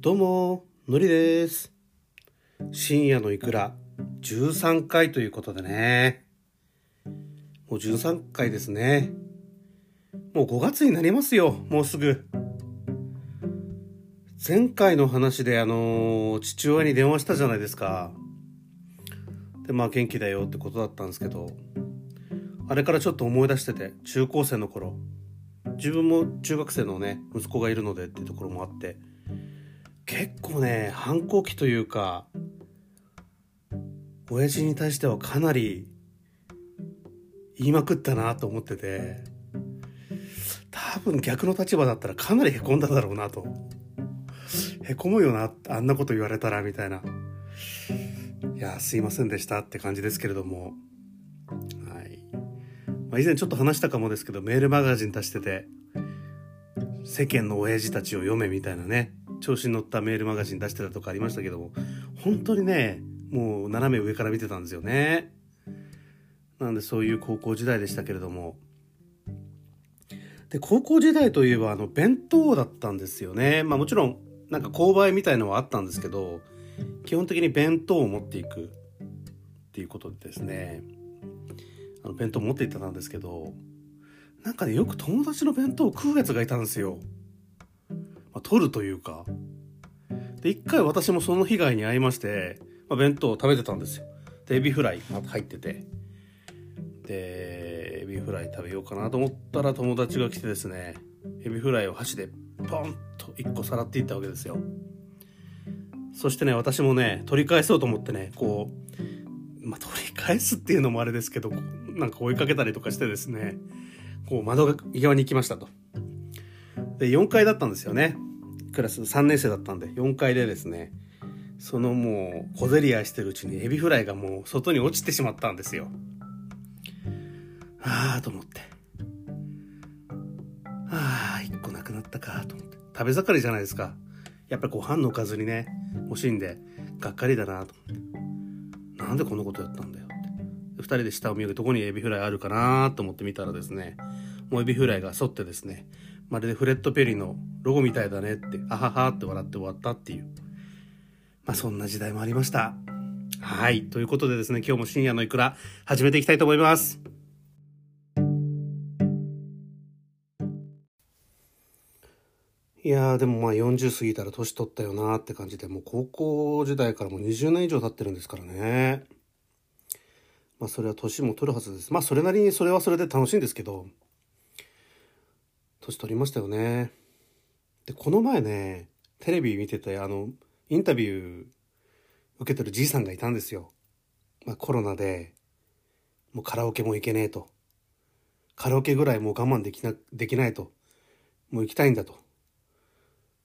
どうも、のりです。深夜のいくら13回ということでね。もう13回ですね。もう5月になりますよ、もうすぐ。前回の話であの父親に電話したじゃないですか。で、まあ元気だよってことだったんですけど、あれからちょっと思い出してて、中高生の頃、自分も中学生のね、息子がいるのでっていうところもあって、結構ね反抗期というか親父に対してはかなり言いまくったなと思ってて多分逆の立場だったらかなりへこんだだろうなと。へこむよなあんなこと言われたらみたいな。いやすいませんでしたって感じですけれども。はい、まあ、以前ちょっと話したかもですけどメールマガジン出してて世間の親父たちを読めみたいなね。調子に乗ったメールマガジン出してたとかありましたけども本当にねもう斜め上から見てたんですよね。なんでそういう高校時代でしたけれども。で高校時代といえばあの弁当だったんですよね。まあもちろんなんか購買みたいのはあったんですけど基本的に弁当を持っていくっていうことでですね。あの弁当持っていってたんですけどなんかねよく友達の弁当を食うやつがいたんですよ。まあ、取るというか。で、一回私もその被害に遭いまして、まあ、弁当を食べてたんですよ。で、エビフライ入ってて。で、エビフライ食べようかなと思ったら友達が来てですね、エビフライを箸でポンと一個さらっていったわけですよ。そしてね、私もね、取り返そうと思ってね、こう、まあ、取り返すっていうのもあれですけど、なんか追いかけたりとかしてですね、こう窓際に行きましたと。で4階だったんですよねクラス3年生だったんで4階でですねそのもう小競り合いしてるうちにエビフライがもう外に落ちてしまったんですよ。ああと思って。ああ1個なくなったかと思って。食べ盛りじゃないですか。やっぱりご飯のおかずにね欲しいんでがっかりだなと思って。なんでこんなことやったんだよって。2人で下を見るどこにエビフライあるかなと思って見たらですねもうエビフライが反ってですねまるでフレッド・ペリーのロゴみたいだねって、あははって笑って終わったっていう。まあそんな時代もありました。はい。ということでですね、今日も深夜のいくら始めていきたいと思います。いやーでもまあ40過ぎたら年取ったよなって感じで、もう高校時代からもう20年以上経ってるんですからね。まあそれは年も取るはずです。まあそれなりにそれはそれで楽しいんですけど、年取りましたよね。で、この前ね、テレビ見てて、あの、インタビュー受けてるじいさんがいたんですよ。まあコロナで、もうカラオケも行けねえと。カラオケぐらいもう我慢できな、できないと。もう行きたいんだと。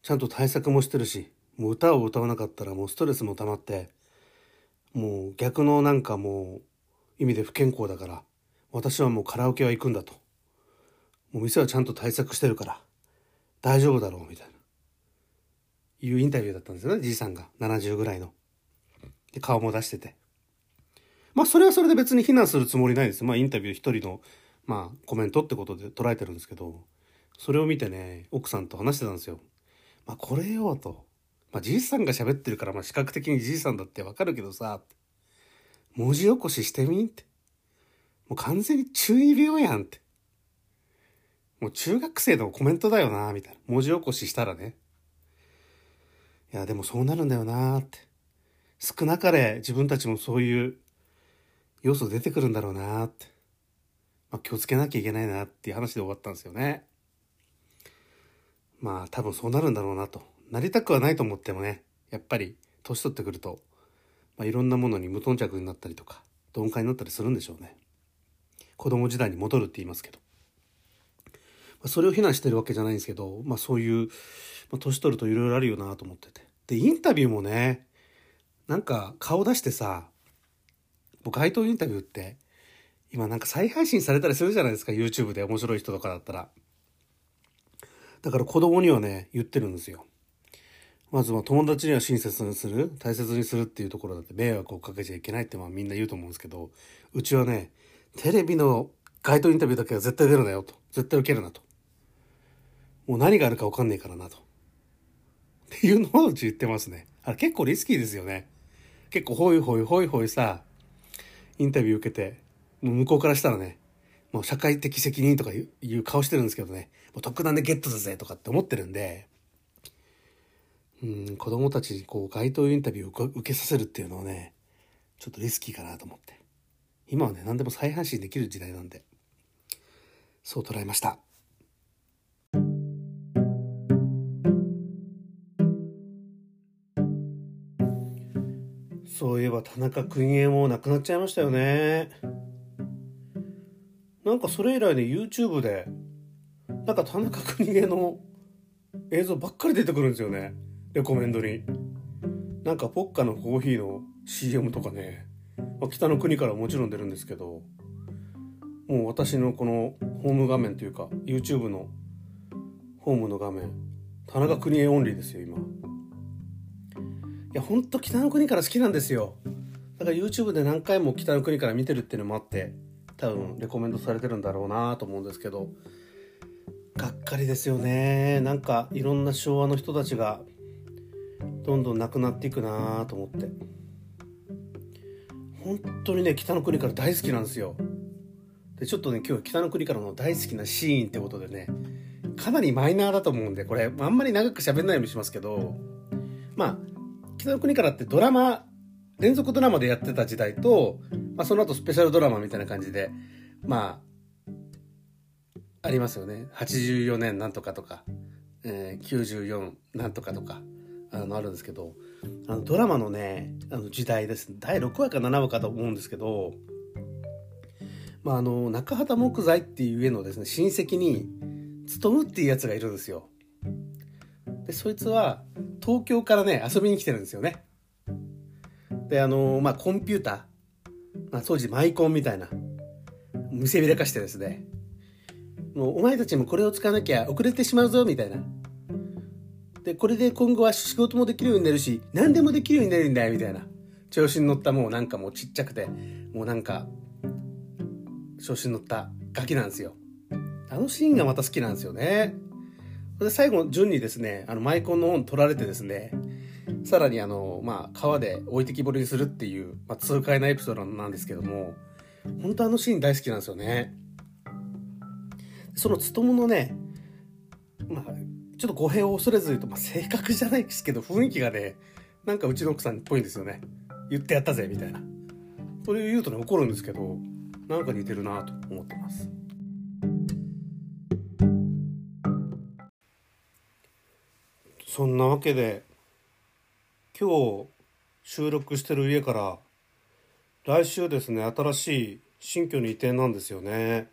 ちゃんと対策もしてるし、もう歌を歌わなかったらもうストレスも溜まって、もう逆のなんかもう意味で不健康だから、私はもうカラオケは行くんだと。もう店はちゃんと対策してるから大丈夫だろうみたいな。いうインタビューだったんですよねじいさんが。70ぐらいの。で顔も出してて。まあそれはそれで別に非難するつもりないですまあインタビュー一人のまあコメントってことで捉えてるんですけどそれを見てね奥さんと話してたんですよ。まあこれよと。まあじいさんが喋ってるからまあ視覚的にじいさんだってわかるけどさ文字起こししてみんって。もう完全に中二病やんって。もう中学生のコメントだよなみたいな。文字起こししたらね。いや、でもそうなるんだよなって。少なかれ自分たちもそういう要素出てくるんだろうなって。まあ、気をつけなきゃいけないなっていう話で終わったんですよね。まあ多分そうなるんだろうなと。なりたくはないと思ってもね、やっぱり年取ってくると、まあ、いろんなものに無頓着になったりとか、鈍感になったりするんでしょうね。子供時代に戻るって言いますけど。それを非難してるわけじゃないんですけど、まあそういう、まあ、年取るといろいろあるよなと思ってて。で、インタビューもね、なんか顔出してさ、僕街頭インタビューって、今なんか再配信されたりするじゃないですか、YouTube で面白い人とかだったら。だから子供にはね、言ってるんですよ。まずは友達には親切にする、大切にするっていうところだって迷惑をかけちゃいけないってまあみんな言うと思うんですけど、うちはね、テレビの街頭インタビューだけは絶対出るなよと。絶対受けるなと。もう何があるか分かんねえからなと。っていうのを言ってますね。あれ結構リスキーですよね。結構ホイホイホイホイさ、インタビュー受けて、もう向こうからしたらね、もう社会的責任とかいう顔してるんですけどね、もう特段でゲットだぜとかって思ってるんで、うん、子供たちにこう街頭インタビューを受けさせるっていうのはね、ちょっとリスキーかなと思って。今はね、何でも再発信できる時代なんで、そう捉えました。そういえば田中邦衛も亡くなっちゃいましたよね。なんかそれ以来ね、YouTube で、なんか田中邦衛の映像ばっかり出てくるんですよね。レコメンドに。なんかポッカのコーヒーの CM とかね、まあ、北の国からもちろん出るんですけど、もう私のこのホーム画面というか、YouTube のホームの画面、田中邦衛オンリーですよ、今。いやほんと北の国から好きなんですよ。だから YouTube で何回も北の国から見てるっていうのもあって多分レコメンドされてるんだろうなと思うんですけど。がっかりですよね。なんかいろんな昭和の人たちがどんどんなくなっていくなと思って。本当にね北の国から大好きなんですよ。でちょっとね今日北の国からの大好きなシーンってことでねかなりマイナーだと思うんでこれあんまり長く喋んないようにしますけど。まあ北の国からってドラマ、連続ドラマでやってた時代と、まあ、その後スペシャルドラマみたいな感じで、まあ、ありますよね。84年なんとかとか、えー、94なんとかとか、あの、あるんですけど、あの、ドラマのね、あの時代です。第6話か7話かと思うんですけど、まあ、あの、中畑木材っていう家のですね、親戚に、勤むっていうやつがいるんですよ。で、そいつは、東京からね、遊びに来てるんですよね。で、あのー、まあ、コンピューター、まあ、当時マイコンみたいな、見せびらかしてですね、もうお前たちもこれを使わなきゃ遅れてしまうぞ、みたいな。で、これで今後は仕事もできるようになるし、何でもできるようになるんだよ、みたいな。調子に乗ったもうなんかもうちっちゃくて、もうなんか、調子に乗ったガキなんですよ。あのシーンがまた好きなんですよね。で、最後、順にですね、あの、マイコンの本取られてですね、さらにあの、まあ、川で置いてきぼりにするっていう、まあ、痛快なエピソードなんですけども、本当あのシーン大好きなんですよね。そのつとむのね、まあ、ちょっと語弊を恐れず言うと、まあ、性格じゃないですけど、雰囲気がね、なんかうちの奥さんっぽいんですよね。言ってやったぜ、みたいな。それ言うとね、怒るんですけど、なんか似てるなと思ってます。そんなわけで今日収録してる家から来週ですね新しい新居に移転なんですよね。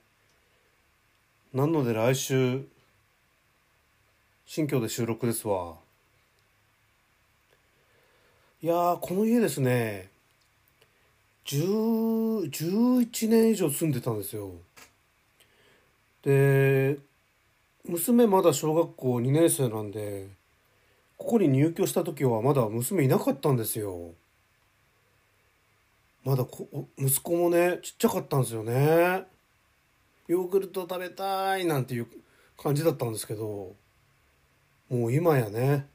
なので来週新居で収録ですわ。いやこの家ですね11年以上住んでたんですよ。で娘まだ小学校2年生なんでここに入居した時はまだ娘いなかったんですよ。まだ息子もねちっちゃかったんですよね。ヨーグルト食べたいなんていう感じだったんですけどもう今やね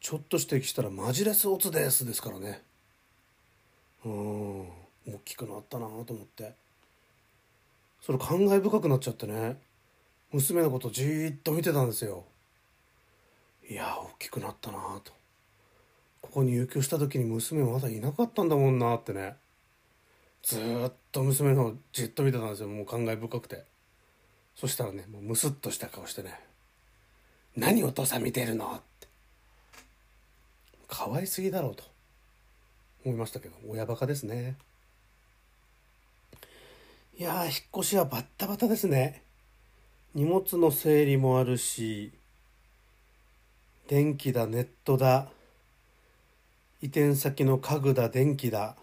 ちょっと指摘したらマジレスオツですですからねうん大きくなったなと思ってそれ感慨深くなっちゃってね娘のことじーっと見てたんですよいや大きくなったなと。ここに入居した時に娘まだいなかったんだもんなってね。ずっと娘のじっと見てたんですよ。もう感慨深くて。そしたらねもうムスッとした顔してね「何お父さん見てるの?」って。可愛すぎだろうと。思いましたけど親バカですね。いや引っ越しはバッタバタですね。荷物の整理もあるし。電気だネットだ。移転先の家具だ電気だ。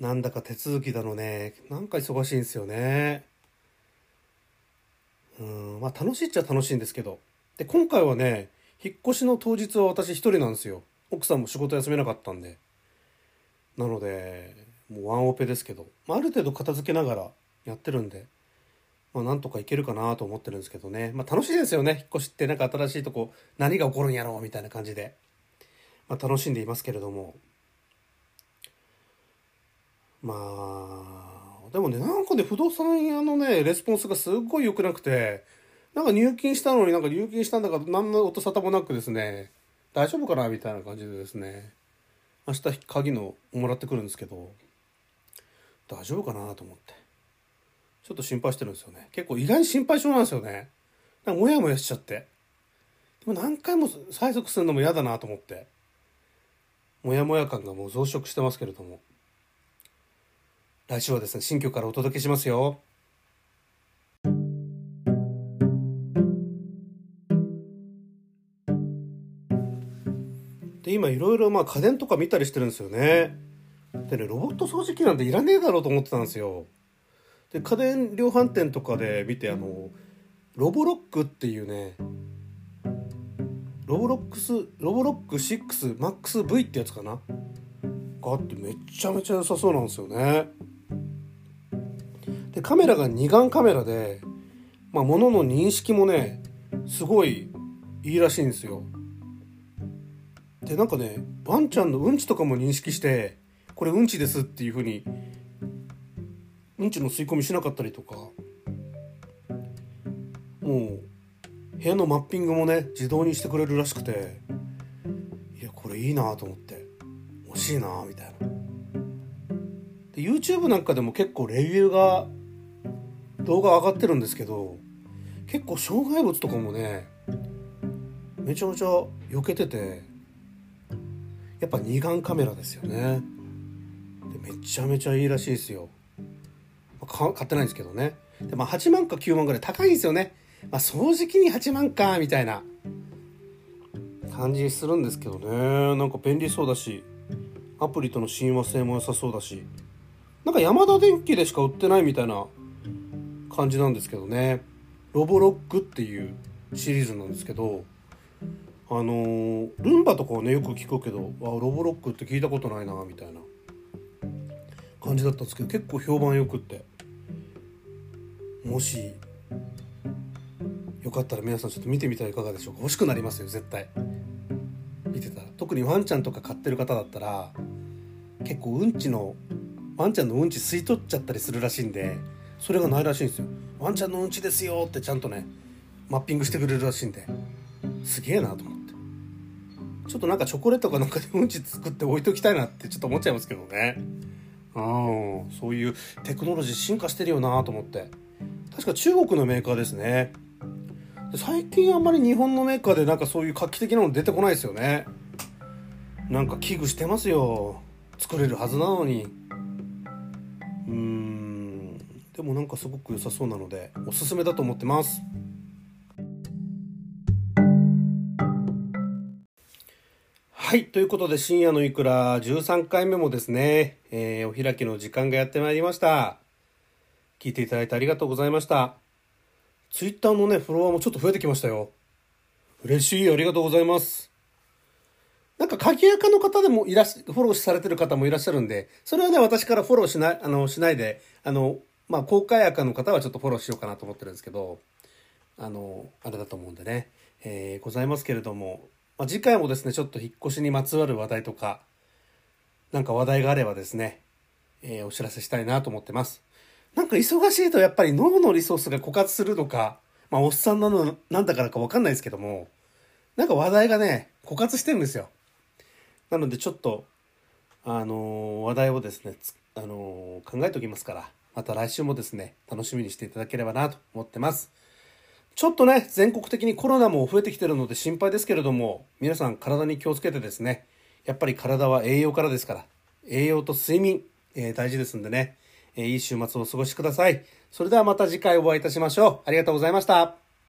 なんだか手続きだのね。なんか忙しいんですよね。うんまあ楽しいっちゃ楽しいんですけど。で今回はね引っ越しの当日は私一人なんですよ。奥さんも仕事休めなかったんで。なのでもうワンオペですけど、まあ、ある程度片付けながらやってるんで。まあ、なんとかいけるかなと思ってるんですけどね。まあ、楽しいですよね。引っ越しってなんか新しいとこ、何が起こるんやろうみたいな感じで。まあ、楽しんでいますけれども。まあ、でもね、なんかね、不動産屋のね、レスポンスがすっごい良くなくて、なんか入金したのになんか入金したんだから何の音沙汰もなくですね、大丈夫かなみたいな感じでですね、明日鍵のもらってくるんですけど、大丈夫かなと思って。ちょっと心配してるんですよね。結構意外に心配性なんですよね。なんかモヤモヤしちゃって。でも何回も催促するのも嫌だなと思って。モヤモヤ感がもう増殖してますけれども。来週はですね、新居からお届けしますよ。で、今いろいろまあ家電とか見たりしてるんですよね。でね、ロボット掃除機なんていらねえだろうと思ってたんですよ。で、家電量販店とかで見て、あの、ロボロックっていうね、ロボロックス、ロボロック 6MAXV ってやつかな？があってめちゃめちゃ良さそうなんですよね。でカメラが二眼カメラで、まあ、物の認識もねすごいいいらしいんですよでなんかねワンちゃんのうんちとかも認識してこれうんちですっていうふうにうんちの吸い込みしなかったりとか。もう部屋のマッピングもね自動にしてくれるらしくて。いやこれいいなと思って。欲しいなみたいな。で YouTube なんかでも結構レビューが動画上がってるんですけど結構障害物とかもねめちゃめちゃ避けててやっぱ二眼カメラですよね。でめちゃめちゃいいらしいですよ。買ってないんですけどね。で、まあ、8万か9万ぐらい高いんですよね、まあ、掃除機に8万かみたいな。感じするんですけどね。なんか便利そうだしアプリとの親和性も良さそうだし。なんかヤマダ電機でしか売ってないみたいな感じなんですけどね。ロボロックっていうシリーズなんですけどあのー、ルンバとかはねよく聞くけどあロボロックって聞いたことないなみたいな感じだったんですけど結構評判よくって。もしよかったら皆さんちょっと見てみたらいかがでしょうか？欲しくなりますよ絶対。見てたら。特にワンちゃんとか飼ってる方だったら結構うんちのワンちゃんのうんち吸い取っちゃったりするらしいんでそれがないらしいんですよ。ワンちゃんのうんちですよってちゃんとねマッピングしてくれるらしいんで。すげえなと思って。ちょっとなんかチョコレートかなんかでうんち作って置いときたいなってちょっと思っちゃいますけどね。うんそういうテクノロジー進化してるよなと思って。確か中国のメーカーですね。最近あんまり日本のメーカーでなんかそういう画期的なの出てこないですよね。なんか危惧してますよ。作れるはずなのに。うん。でもなんかすごく良さそうなのでおすすめだと思ってます。はい。ということで深夜のいくら13回目もですね、えー、お開きの時間がやってまいりました。聞いていただいてありがとうございました。ツイッターのねフォロワーもちょっと増えてきましたよ。嬉しいありがとうございます。なんか鍵垢の方でもいらし、フォローされてる方もいらっしゃるんで、それはね、私からフォローしない、あの、しないで、あの、まあ、公開赤の方はちょっとフォローしようかなと思ってるんですけど、あの、あれだと思うんでね、えー、ございますけれども、まあ、次回もですね、ちょっと引っ越しにまつわる話題とか、なんか話題があればですね、えー、お知らせしたいなと思ってます。なんか忙しいとやっぱり脳のリソースが枯渇するのか、まあ、おっさんなの、なんだからかわかんないですけども、なんか話題がね、枯渇してるんですよ。なのでちょっと、あのー、話題をですね、あのー、考えておきますから、また来週もですね、楽しみにしていただければなと思ってます。ちょっとね、全国的にコロナも増えてきてるので心配ですけれども、皆さん体に気をつけてですね、やっぱり体は栄養からですから、栄養と睡眠、えー、大事ですんでね、えー、いい週末をお過ごしください。それではまた次回お会いいたしましょう。ありがとうございました。